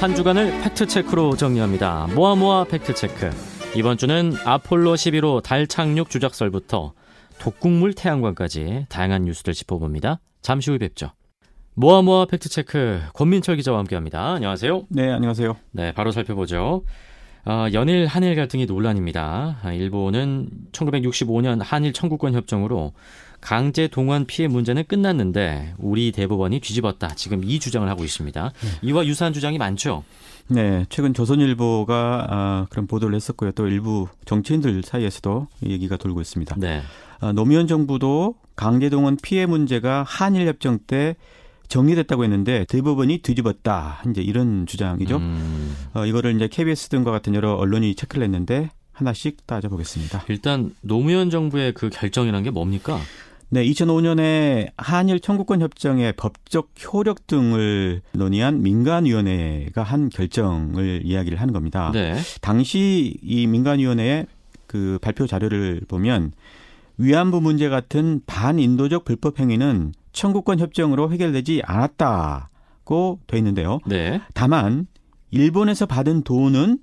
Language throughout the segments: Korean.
한 주간을 팩트체크로 정리합니다. 모아모아 팩트체크. 이번 주는 아폴로 11호 달 착륙 주작설부터 독국물 태양광까지 다양한 뉴스들 짚어봅니다. 잠시 후에 뵙죠. 모아모아 팩트체크 권민철 기자와 함께합니다. 안녕하세요. 네, 안녕하세요. 네, 바로 살펴보죠. 어, 연일 한일 갈등이 논란입니다. 아, 일본은 1965년 한일 청구권 협정으로 강제 동원 피해 문제는 끝났는데 우리 대법원이 뒤집었다. 지금 이 주장을 하고 있습니다. 네. 이와 유사한 주장이 많죠. 네, 최근 조선일보가 아, 그런 보도를 했었고요. 또 일부 정치인들 사이에서도 얘기가 돌고 있습니다. 네. 아, 노무현 정부도 강제 동원 피해 문제가 한일 협정 때 정리됐다고 했는데 대법원이 뒤집었다. 이제 이런 주장이죠. 음. 어, 이거를 이제 KBS 등과 같은 여러 언론이 체크를 했는데 하나씩 따져보겠습니다. 일단 노무현 정부의 그 결정이라는 게 뭡니까? 네, 2005년에 한일 청구권 협정의 법적 효력 등을 논의한 민간위원회가 한 결정을 이야기를 하는 겁니다. 네. 당시 이 민간위원회의 그 발표 자료를 보면 위안부 문제 같은 반인도적 불법 행위는 청구권 협정으로 해결되지 않았다고 돼 있는데요. 네. 다만 일본에서 받은 돈은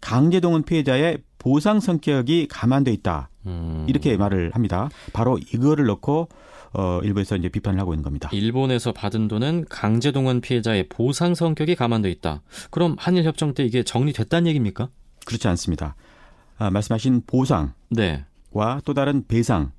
강제동원 피해자의 보상 성격이 감안돼 있다. 음. 이렇게 말을 합니다. 바로 이거를 넣고 어, 일부에서 이제 비판을 하고 있는 겁니다. 일본에서 받은 돈은 강제동원 피해자의 보상 성격이 감안돼 있다. 그럼 한일 협정 때 이게 정리됐다는 얘기입니까? 그렇지 않습니다. 아, 말씀하신 보상과 네. 또 다른 배상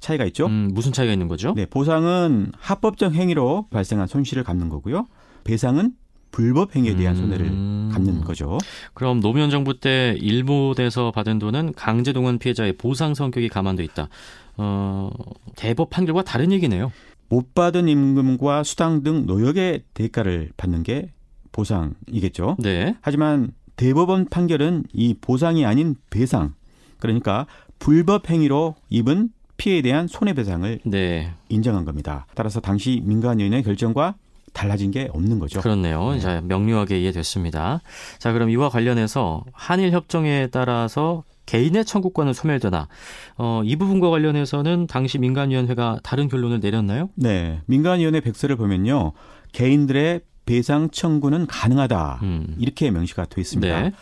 차이가 있죠. 음, 무슨 차이가 있는 거죠? 네, 보상은 합법적 행위로 발생한 손실을 갚는 거고요. 배상은 불법 행위에 대한 손해를 음. 갚는 거죠. 그럼 노무현 정부 때 일본에서 받은 돈은 강제동원 피해자의 보상 성격이 감안돼 있다. 어, 대법 판결과 다른 얘기네요. 못 받은 임금과 수당 등 노역의 대가를 받는 게 보상이겠죠. 네. 하지만 대법원 판결은 이 보상이 아닌 배상, 그러니까 불법 행위로 입은 피해에 대한 손해배상을 네. 인정한 겁니다. 따라서 당시 민간위원회 결정과 달라진 게 없는 거죠. 그렇네요. 네. 자, 명료하게 이해됐습니다. 자, 그럼 이와 관련해서 한일 협정에 따라서 개인의 청구권을 소멸되나 어, 이 부분과 관련해서는 당시 민간위원회가 다른 결론을 내렸나요? 네, 민간위원회 백서를 보면요, 개인들의 배상 청구는 가능하다 음. 이렇게 명시가 돼 있습니다. 네.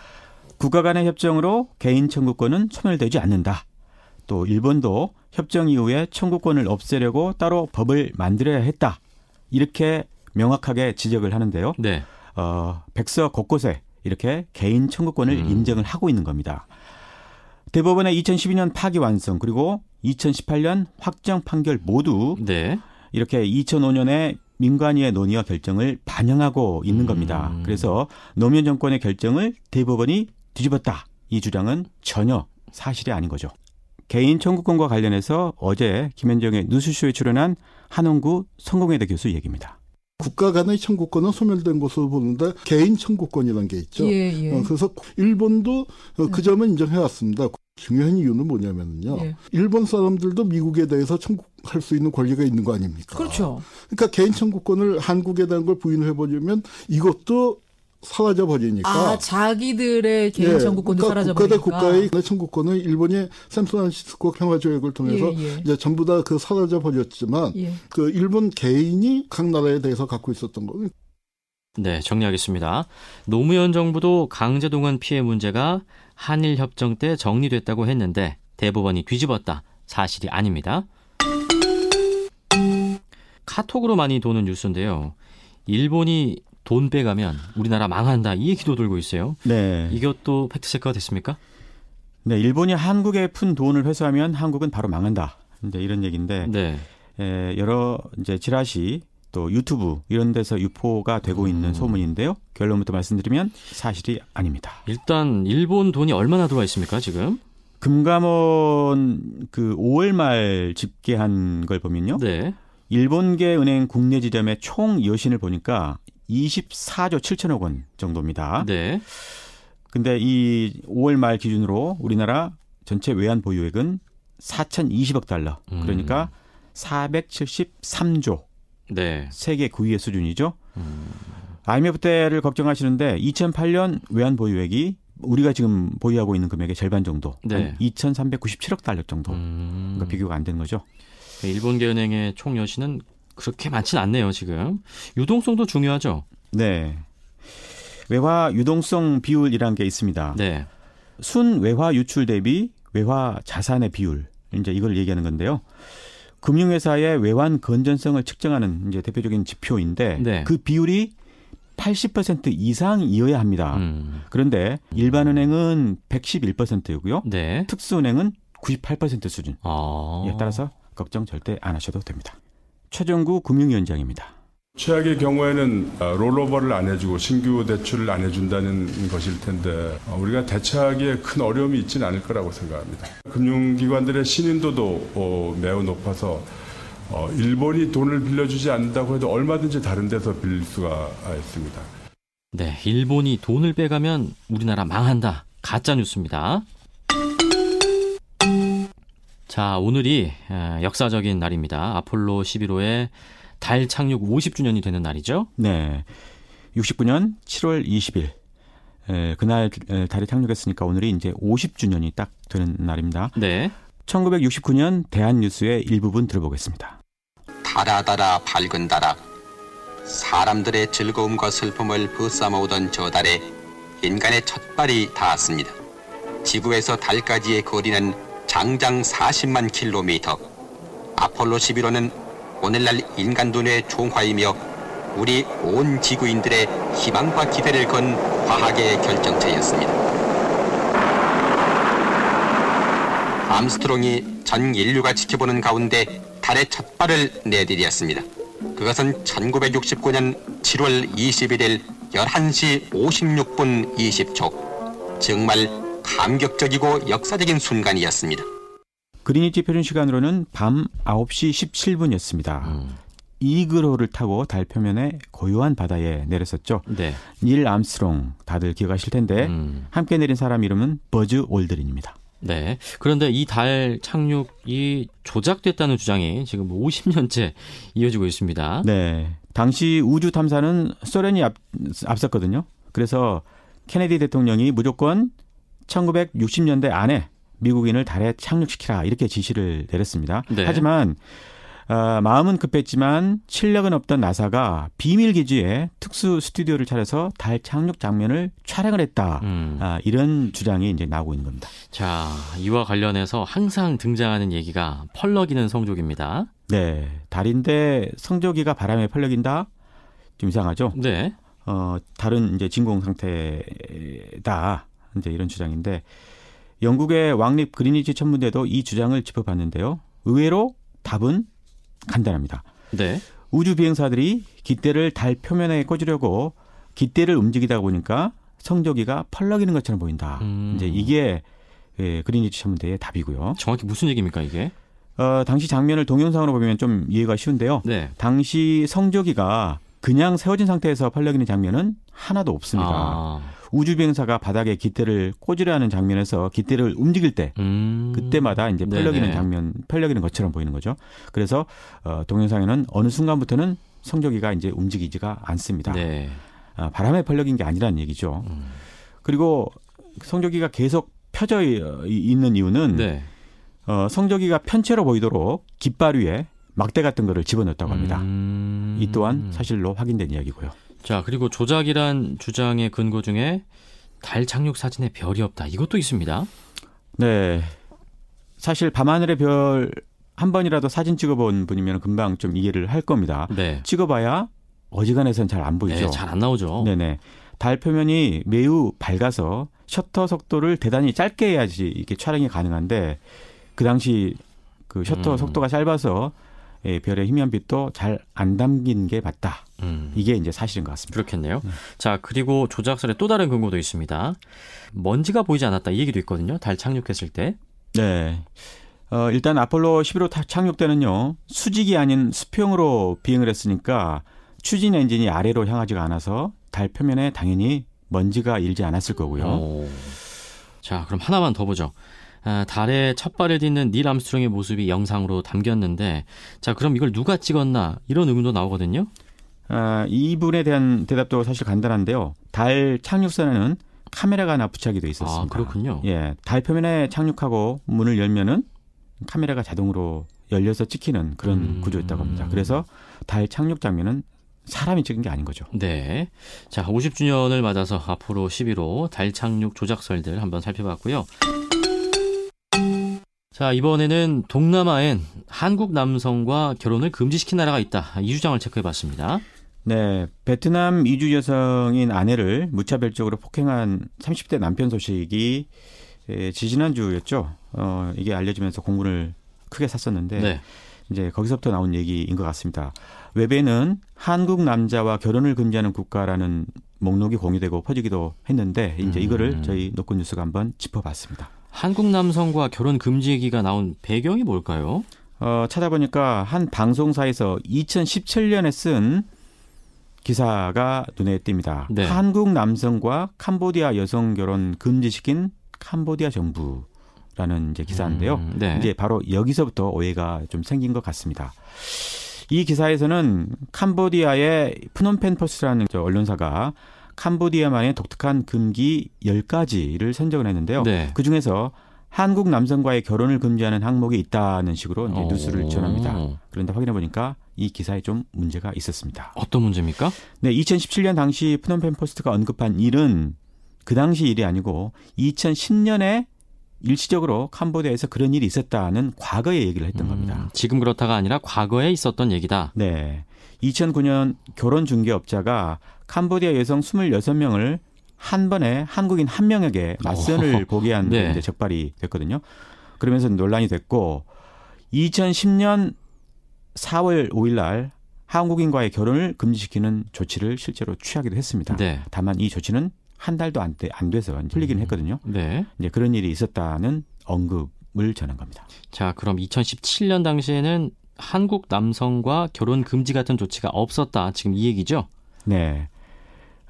국가 간의 협정으로 개인 청구권은 소멸되지 않는다. 또 일본도 협정 이후에 청구권을 없애려고 따로 법을 만들어야 했다. 이렇게 명확하게 지적을 하는데요. 네. 어, 백서 곳곳에 이렇게 개인 청구권을 음. 인정을 하고 있는 겁니다. 대법원의 2012년 파기 완성 그리고 2018년 확정 판결 모두 네. 이렇게 2005년에 민관위의 논의와 결정을 반영하고 있는 겁니다. 음. 그래서 노무현 정권의 결정을 대법원이 뒤집었다. 이 주장은 전혀 사실이 아닌 거죠. 개인 청구권과 관련해서 어제 김현정의 뉴스쇼에 출연한 한원구 성공회대 교수 얘기입니다. 국가 간의 청구권은 소멸된 것으로 보는데 개인 청구권이라는 게 있죠. 예, 예. 어, 그래서 일본도 어, 그 점을 인정해 왔습니다. 중요한 이유는 뭐냐면요. 예. 일본 사람들도 미국에 대해서 청구할 수 있는 권리가 있는 거 아닙니까? 그렇죠. 그러니까 개인 청구권을 한국에 대한 걸 부인해 버리면 이것도 사라져 버리니까. 아, 자기들의 개인 예, 청구권도 그러니까 사라져 버리니까. 국가 대 국가의 청구권은 일본이 샌프란시스코 평화 조약을 통해서 예, 예. 이제 전부 다 그 사라져 버렸지만 예. 그 일본 개인이 각 나라에 대해서 갖고 있었던 거. 네, 정리하겠습니다. 노무현 정부도 강제동원 피해 문제가 한일 협정 때 정리됐다고 했는데 대법원이 뒤집었다. 사실이 아닙니다. 카톡으로 많이 도는 뉴스인데요. 일본이 돈 빼가면 우리나라 망한다 이 얘기도 돌고 있어요. 네. 이것도 팩트 체크가 됐습니까? 네, 일본이 한국에 푼 돈을 회수하면 한국은 바로 망한다. 이제 이런 얘기인데 네. 에, 여러 이제 지라시 또 유튜브 이런 데서 유포가 되고 있는 음. 소문인데요. 결론부터 말씀드리면 사실이 아닙니다. 일단 일본 돈이 얼마나 들어와 있습니까 지금? 금감원 그 5월 말 집계한 걸 보면요. 네. 일본계 은행 국내 지점의 총 여신을 보니까 24조 7천억 원 정도입니다. 네. 근데 이 5월 말 기준으로 우리나라 전체 외환 보유액은 4,020억 달러. 음. 그러니까 473조. 네. 세계 9위의 수준이죠. 음. IMF 때를 걱정하시는데 2008년 외환 보유액이 우리가 지금 보유하고 있는 금액의 절반 정도, 네. 2,397억 달러 정도. 음. 그러니까 비교가 안 되는 거죠. 일본계 은행의 총 여신은 그렇게 많지는 않네요, 지금. 유동성도 중요하죠. 네. 외화 유동성 비율이라는 게 있습니다. 네. 순 외화 유출 대비 외화 자산의 비율 이제 이걸 얘기하는 건데요. 금융회사의 외환 건전성을 측정하는 이제 대표적인 지표인데 네. 그 비율이 80% 이상이어야 합니다. 음. 그런데 일반 은행은 111%이고요. 네. 특수은행은 98% 수준. 아. 예, 따라서 걱정 절대 안 하셔도 됩니다. 최정구 금융위원장입니다. 최악의 경우에는 아, 롤오버를 안 해주고 신규 대출을 안 해준다는 것일 텐데 어, 우리가 대처하기에 큰 어려움이 있지는 않을 거라고 생각합니다. 금융기관들의 신인도도 어, 매우 높아서 어, 일본이 돈을 빌려주지 않는다고 해도 얼마든지 다른 데서 빌릴 수가 있습니다. 네, 일본이 돈을 빼가면 우리나라 망한다. 가짜 뉴스입니다. 자, 오늘이 역사적인 날입니다. 아폴로 11호의 달 착륙 50주년이 되는 날이죠? 네. 69년 7월 20일. 에, 그날 에, 달에 착륙했으니까 오늘이 이제 50주년이 딱 되는 날입니다. 네. 1969년 대한뉴스의 일부분 들어보겠습니다. 달아달아 밝은 달아 사람들의 즐거움과 슬픔을 부싸모으던 저 달에 인간의 첫 발이 닿았습니다. 지구에서 달까지의 거리는 장장 40만 킬로미터. 아폴로 11호는 오늘날 인간 눈의 총화이며 우리 온 지구인들의 희망과 기대를 건 과학의 결정체였습니다. 암스트롱이 전 인류가 지켜보는 가운데 달의 첫 발을 내디뎠습니다. 그것은 1969년 7월 21일 11시 56분 20초. 정말 감격적이고 역사적인 순간이었습니다. 그리니치 표준 시간으로는 밤 9시 17분이었습니다. 음. 이글호를 타고 달 표면의 고요한 바다에 내렸었죠. 네. 닐 암스트롱 다들 기억하실 텐데 음. 함께 내린 사람 이름은 버즈 올드린입니다. 네. 그런데 이 달 착륙이 조작됐다는 주장이 지금 50년째 뭐 이어지고 있습니다. 네. 당시 우주 탐사는 소련이 앞, 앞섰거든요. 그래서 케네디 대통령이 무조건 1960년대 안에 미국인을 달에 착륙시키라 이렇게 지시를 내렸습니다. 네. 하지만 어, 마음은 급했지만 실력은 없던 나사가 비밀 기지에 특수 스튜디오를 차려서 달 착륙 장면을 촬영을 했다. 음. 아, 이런 주장이 이제 나오고 있는 겁니다. 자, 이와 관련해서 항상 등장하는 얘기가 펄럭이는 성조기입니다. 네, 달인데 성조기가 바람에 펄럭인다. 좀 이상하죠? 네. 어, 다른 이제 진공 상태다. 이제 이런 주장인데 영국의 왕립 그리니치 천문대도 이 주장을 짚어봤는데요. 의외로 답은 간단합니다. 네. 우주 비행사들이 깃대를 달 표면에 꽂으려고 깃대를 움직이다 보니까 성조기가 펄럭이는 것처럼 보인다. 음. 이제 이게 예, 그리니치 천문대의 답이고요. 정확히 무슨 얘기입니까 이게? 어, 당시 장면을 동영상으로 보면 좀 이해가 쉬운데요. 네. 당시 성조기가 그냥 세워진 상태에서 펄럭이는 장면은 하나도 없습니다. 아. 우주 비행사가 바닥에 깃대를 꽂으려 하는 장면에서 깃대를 움직일 때 음. 그때마다 이제 펄럭이는 장면, 펄럭이는 것처럼 보이는 거죠. 그래서 어, 동영상에는 어느 순간부터는 성조기가 이제 움직이지가 않습니다. 네. 어, 바람에 펄럭인 게 아니라는 얘기죠. 음. 그리고 성조기가 계속 펴져 있는 이유는 네. 어, 성조기가 편체로 보이도록 깃발 위에 막대 같은 거를 집어넣었다고 합니다. 음. 이 또한 사실로 확인된 이야기고요. 자, 그리고 조작이란 주장의 근거 중에 달 착륙 사진에 별이 없다. 이것도 있습니다. 네. 사실 밤하늘의 별 한 번이라도 사진 찍어본 분이면 금방 좀 이해를 할 겁니다. 네. 찍어봐야 어지간해서는 잘안 보이죠. 네, 잘 안 나오죠. 네네. 달 표면이 매우 밝아서 셔터 속도를 대단히 짧게 해야지 이렇게 촬영이 가능한데 그 당시 그 셔터 음. 속도가 짧아서 예, 별의 희미한 빛도 잘 안 담긴 게 맞다. 음. 이게 이제 사실인 것 같습니다. 그렇겠네요. 네. 자, 그리고 조작설의 또 다른 근거도 있습니다. 먼지가 보이지 않았다. 이 얘기도 있거든요. 달 착륙했을 때. 네. 어, 일단 아폴로 11호 착륙 때는요. 수직이 아닌 수평으로 비행을 했으니까 추진 엔진이 아래로 향하지가 않아서 달 표면에 당연히 먼지가 일지 않았을 거고요. 오. 자, 그럼 하나만 더 보죠. 아, 달에 첫 발을 딛는 닐 암스트롱의 모습이 영상으로 담겼는데 자 그럼 이걸 누가 찍었나 이런 의문도 나오거든요. 아, 이분에 대한 대답도 사실 간단한데요. 달 착륙선에는 카메라가 하나 부착이 돼 있었습니다. 아, 그렇군요. 예, 달 표면에 착륙하고 문을 열면은 카메라가 자동으로 열려서 찍히는 그런 음. 구조였다고 합니다. 그래서 달 착륙 장면은 사람이 찍은 게 아닌 거죠. 네. 자, 50주년을 맞아서 앞으로 11호 달 착륙 조작설들 한번 살펴봤고요. 자, 이번에는 동남아엔 한국 남성과 결혼을 금지시킨 나라가 있다. 이 주장을 체크해 봤습니다. 네, 베트남 이주 여성인 아내를 무차별적으로 폭행한 30대 남편 소식이 지지난 주였죠. 어, 이게 알려지면서 공분을 크게 샀었는데 네. 이제 거기서부터 나온 얘기인 것 같습니다. 웹에는 한국 남자와 결혼을 금지하는 국가라는 목록이 공유되고 퍼지기도 했는데 이제 이거를 음. 저희 노건 뉴스가 한번 짚어봤습니다. 한국 남성과 결혼 금지 얘기가 나온 배경이 뭘까요? 어, 찾아보니까 한 방송사에서 2017년에 쓴 기사가 눈에 띕니다. 네. 한국 남성과 캄보디아 여성 결혼 금지시킨 캄보디아 정부 라는 이제 기사인데요. 음, 네. 이제 바로 여기서부터 오해가 좀 생긴 것 같습니다. 이 기사에서는 캄보디아의 프놈펜 포스라는 언론사가 캄보디아만의 독특한 금기 10가지를 선정을 했는데요. 네. 그 중에서 한국 남성과의 결혼을 금지하는 항목이 있다는 식으로 이제 뉴스를 전합니다. 그런데 확인해 보니까 이 기사에 좀 문제가 있었습니다. 어떤 문제입니까? 네, 2017년 당시 프놈펜 포스트가 언급한 일은 그 당시 일이 아니고 2010년에 일시적으로 캄보디아에서 그런 일이 있었다는 과거의 얘기를 했던 음, 겁니다. 지금 그렇다가 아니라 과거에 있었던 얘기다. 네. 2009년 결혼 중개업자가 캄보디아 여성 26명을 한 번에 한국인 한 명에게 맞선을 보게 한 네. 이제 적발이 됐거든요. 그러면서 논란이 됐고 2010년 4월 5일 날 한국인과의 결혼을 금지시키는 조치를 실제로 취하기도 했습니다. 네. 다만 이 조치는 한 달도 안, 돼, 안 돼서 틀리기는 음. 했거든요. 네. 이제 그런 일이 있었다는 언급을 전한 겁니다. 자, 그럼 2017년 당시에는 한국 남성과 결혼 금지 같은 조치가 없었다. 지금 이 얘기죠? 네.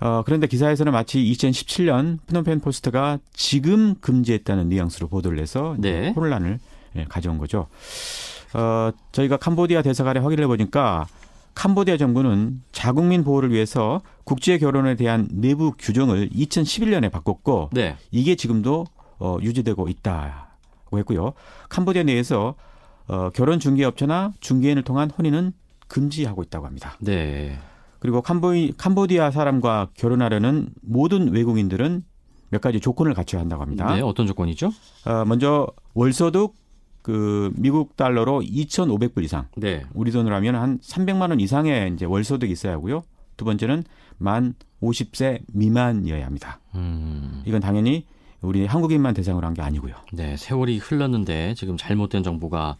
어, 그런데 기사에서는 마치 2017년 프놈펜 포스트가 지금 금지했다는 뉘앙스로 보도를 해서 네. 혼란을 예, 가져온 거죠. 어, 저희가 캄보디아 대사관에 확인을 해보니까 캄보디아 정부는 자국민 보호를 위해서 국제 결혼에 대한 내부 규정을 2011년에 바꿨고 네. 이게 지금도 어, 유지되고 있다고 했고요. 캄보디아 내에서 어, 결혼 중개업체나 중개인을 통한 혼인은 금지하고 있다고 합니다. 네. 그리고 캄보이, 캄보디아 사람과 결혼하려는 모든 외국인들은 몇 가지 조건을 갖춰야 한다고 합니다. 네, 어떤 조건이죠? 어, 먼저 월소득 그 미국 달러로 2,500불 이상. 네. 우리 돈으로 하면 한 300만 원 이상의 이제 월소득이 있어야 하고요. 두 번째는 만 50세 미만이어야 합니다. 음. 이건 당연히 우리 한국인만 대상으로 한 게 아니고요. 네, 세월이 흘렀는데 지금 잘못된 정보가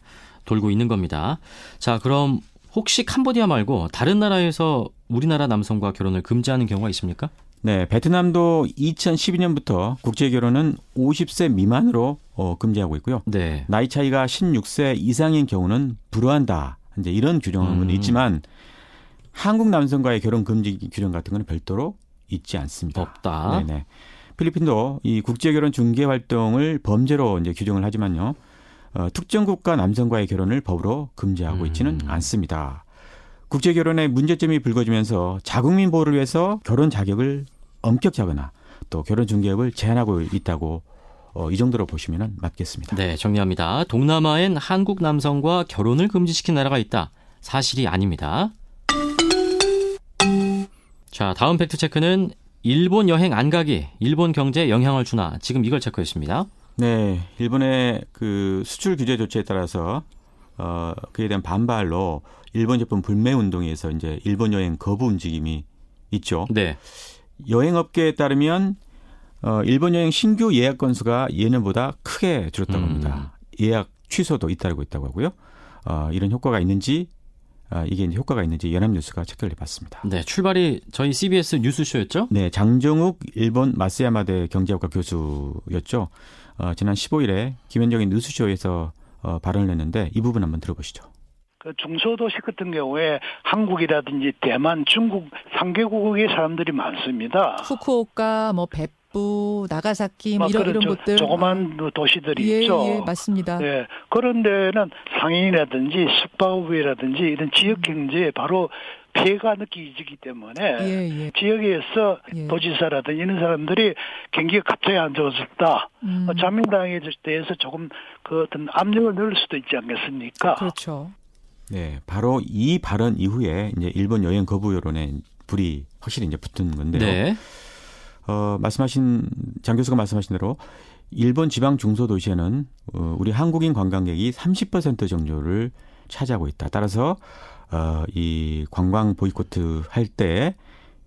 돌고 있는 겁니다. 자, 그럼 혹시 캄보디아 말고 다른 나라에서 우리나라 남성과 결혼을 금지하는 경우가 있습니까? 네, 베트남도 2012년부터 국제 결혼은 50세 미만으로 어, 금지하고 있고요. 네. 나이 차이가 16세 이상인 경우는 불허한다. 이제 이런 규정은 음. 있지만 한국 남성과의 결혼 금지 규정 같은 거는 별도로 있지 않습니다. 없다. 네네. 필리핀도 이 국제 결혼 중개 활동을 범죄로 이제 규정을 하지만요. 어, 특정 국가 남성과의 결혼을 법으로 금지하고 있지는 음. 않습니다. 국제 결혼의 문제점이 불거지면서 자국민 보호를 위해서 결혼 자격을 엄격히 하거나 또 결혼 중개업을 제한하고 있다고 어, 이 정도로 보시면 맞겠습니다. 네, 정리합니다. 동남아엔 한국 남성과 결혼을 금지시킨 나라가 있다. 사실이 아닙니다. 자, 다음 팩트 체크는 일본 여행 안 가기, 일본 경제에 영향을 주나. 지금 이걸 체크했습니다. 네, 일본의 그 수출 규제 조치에 따라서 어, 그에 대한 반발로 일본 제품 불매 운동에서 이제 일본 여행 거부 움직임이 있죠. 네. 여행 업계에 따르면 어, 일본 여행 신규 예약 건수가 예년보다 크게 줄었다고 합니다. 음. 예약 취소도 잇따르고 있다고 하고요. 어, 이런 효과가 있는지 아, 이게 이제 효과가 있는지 연합뉴스가 체크를 해봤습니다. 네, 출발이 저희 CBS 뉴스쇼였죠? 네, 장정욱 일본 마스야마대 경제학과 교수였죠. 어, 지난 15일에 기본적인 뉴스쇼에서 어, 발언을 했는데 이 부분 한번 들어보시죠. 그 중소도시 같은 경우에 한국이라든지 대만, 중국 3개국의 사람들이 많습니다. 후쿠오카, 뭐 베프, 나가사키 뭐 이런 그런 곳들 조그만 아. 도시들이 예, 있죠. 예, 맞습니다. 예. 그런 데는 상인이라든지 숙박업이라든지 이런 지역 경제에 바로 피해가 느끼기 때문에 예, 예. 지역에서 예. 도지사라든지 이런 사람들이 경기가 갑자기 안 좋아졌다. 음. 자민당에 대해서 조금 그 어떤 압력을 넣을 수도 있지 않겠습니까? 그렇죠. 네, 바로 이 발언 이후에 이제 일본 여행 거부 여론에 불이 확실히 이제 붙은 건데요. 네. 어, 말씀하신 장 교수가 말씀하신 대로 일본 지방 중소 도시에는 어, 우리 한국인 관광객이 30% 정도를 차지하고 있다. 따라서 어, 이 관광 보이코트 할 때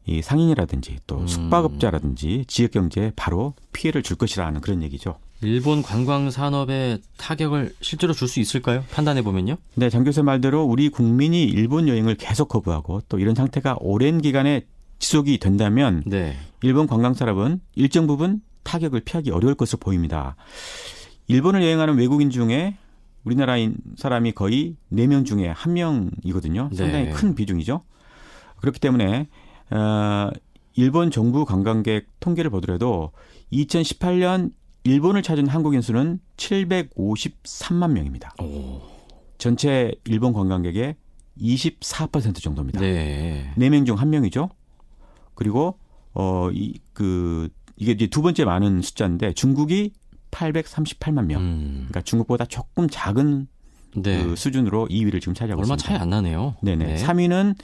이 상인이라든지 또 음. 숙박업자라든지 지역 경제에 바로 피해를 줄 것이라는 그런 얘기죠. 일본 관광 산업에 타격을 실제로 줄 수 있을까요? 판단해 보면요. 네, 장 교수 말대로 우리 국민이 일본 여행을 계속 거부하고 또 이런 상태가 오랜 기간에 지속이 된다면 네. 일본 관광 산업은 일정 부분 타격을 피하기 어려울 것으로 보입니다. 일본을 여행하는 외국인 중에 우리나라인 사람이 거의 4명 중에 1명이거든요. 상당히 네. 큰 비중이죠. 그렇기 때문에 어 일본 정부 관광객 통계를 보더라도 2018년 일본을 찾은 한국인 수는 753만 명입니다. 오. 전체 일본 관광객의 24% 정도입니다. 네. 4명 중 1명이죠. 그리고 어 이 그 이게 이제 두 번째 많은 숫자인데 중국이 838만 명. 음. 그러니까 중국보다 조금 작은 네. 그 수준으로 2위를 지금 차지하고 얼마 있습니다. 차이 안 나네요. 네네. 네. 3위는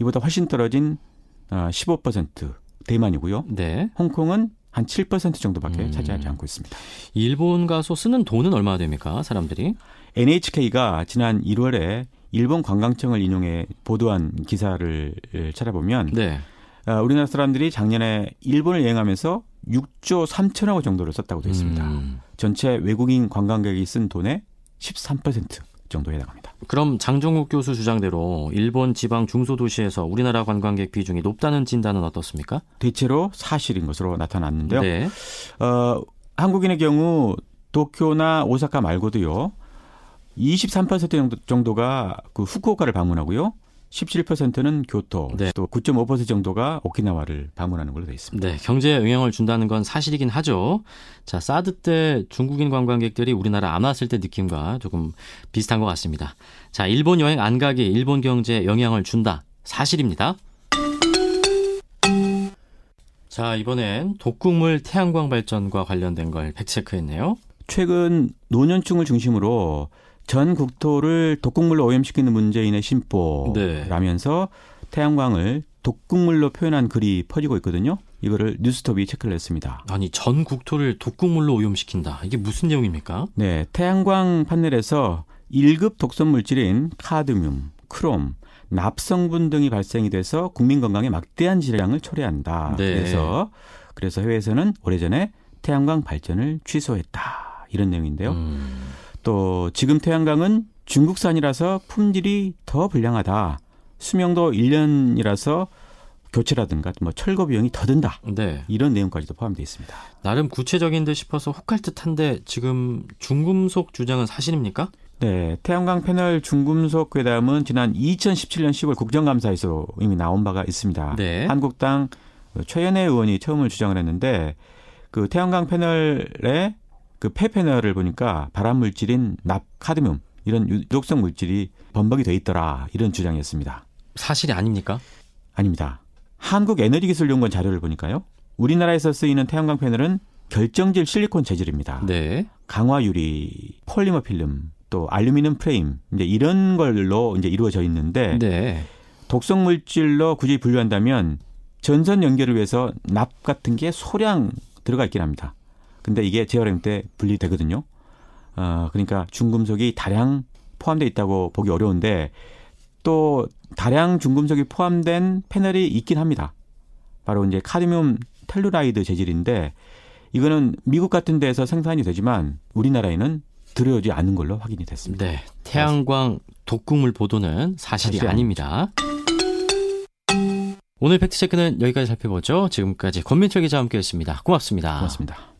이보다 훨씬 떨어진 15% 아, 대만이고요. 네. 홍콩은 한 7% 정도밖에 음. 차지하지 않고 있습니다. 일본 가서 쓰는 돈은 얼마나 됩니까, 사람들이? NHK가 지난 1월에 일본 관광청을 인용해 보도한 기사를 찾아보면 네. 아, 우리나라 사람들이 작년에 일본을 여행하면서 6조 3천억 원 정도를 썼다고 되어 있습니다. 음. 전체 외국인 관광객이 쓴 돈의 13% 정도에 해당합니다. 그럼 장종욱 교수 주장대로 일본 지방 중소도시에서 우리나라 관광객 비중이 높다는 진단은 어떻습니까? 대체로 사실인 것으로 나타났는데요. 네. 어, 한국인의 경우 도쿄나 오사카 말고도요. 23% 정도가 그 후쿠오카를 방문하고요. 17%는 교토, 네. 또9.5% 정도가 오키나와를 방문하는 걸로 되어 있습니다. 네, 경제에 영향을 준다는 건 사실이긴 하죠. 자, 사드 때 중국인 관광객들이 우리나라 안 왔을 때 느낌과 조금 비슷한 것 같습니다. 자, 일본 여행 안 가기 일본 경제에 영향을 준다. 사실입니다. 자, 이번엔 독극물 태양광 발전과 관련된 걸 팩체크했네요. 최근 노년층을 중심으로 전 국토를 독극물로 오염시키는 문재인의 심보라면서 네. 태양광을 독극물로 표현한 글이 퍼지고 있거든요. 이거를 뉴스톱이 체크를 했습니다. 아니 전 국토를 독극물로 오염시킨다. 이게 무슨 내용입니까? 네, 태양광 판넬에서 1급 독성 물질인 카드뮴, 크롬, 납성분 등이 발생이 돼서 국민 건강에 막대한 질량을 초래한다. 네. 그래서 그래서 해외에서는 오래전에 태양광 발전을 취소했다. 이런 내용인데요. 음. 또 지금 태양광은 중국산이라서 품질이 더 불량하다. 수명도 1년이라서 교체라든가 뭐 철거 비용이 더 든다. 네. 이런 내용까지도 포함되어 있습니다. 나름 구체적인 듯 싶어서 혹할 듯한데 지금 중금속 주장은 사실입니까? 네, 태양광 패널 중금속 괴담은 지난 2017년 10월 국정감사에서 이미 나온 바가 있습니다. 네. 한국당 최연애 의원이 처음을 주장을 했는데 그 태양광 패널에 그 폐패널을 보니까 발암 물질인 납, 카드뮴 이런 유독성 물질이 범벅이 돼 있더라 이런 주장이었습니다. 사실이 아닙니까? 아닙니다. 한국 에너지기술연구원 자료를 보니까요. 우리나라에서 쓰이는 태양광 패널은 결정질 실리콘 재질입니다. 네. 강화 유리, 폴리머 필름, 또 알루미늄 프레임 이제 이런 걸로 이제 이루어져 있는데 네. 독성 물질로 굳이 분류한다면 전선 연결을 위해서 납 같은 게 소량 들어가 있긴 합니다. 근데 이게 재활용 때 분리되거든요. 어, 그러니까 중금속이 다량 포함되어 있다고 보기 어려운데 또 다량 중금속이 포함된 패널이 있긴 합니다. 바로 이제 카드뮴 텔루라이드 재질인데 이거는 미국 같은 데서 생산이 되지만 우리나라에는 들어오지 않은 걸로 확인이 됐습니다. 네. 태양광 독극물 보도는 사실이, 사실이 아닙니다. 오늘 팩트체크는 여기까지 살펴보죠. 지금까지 권민철 기자와 함께했습니다. 고맙습니다. 고맙습니다.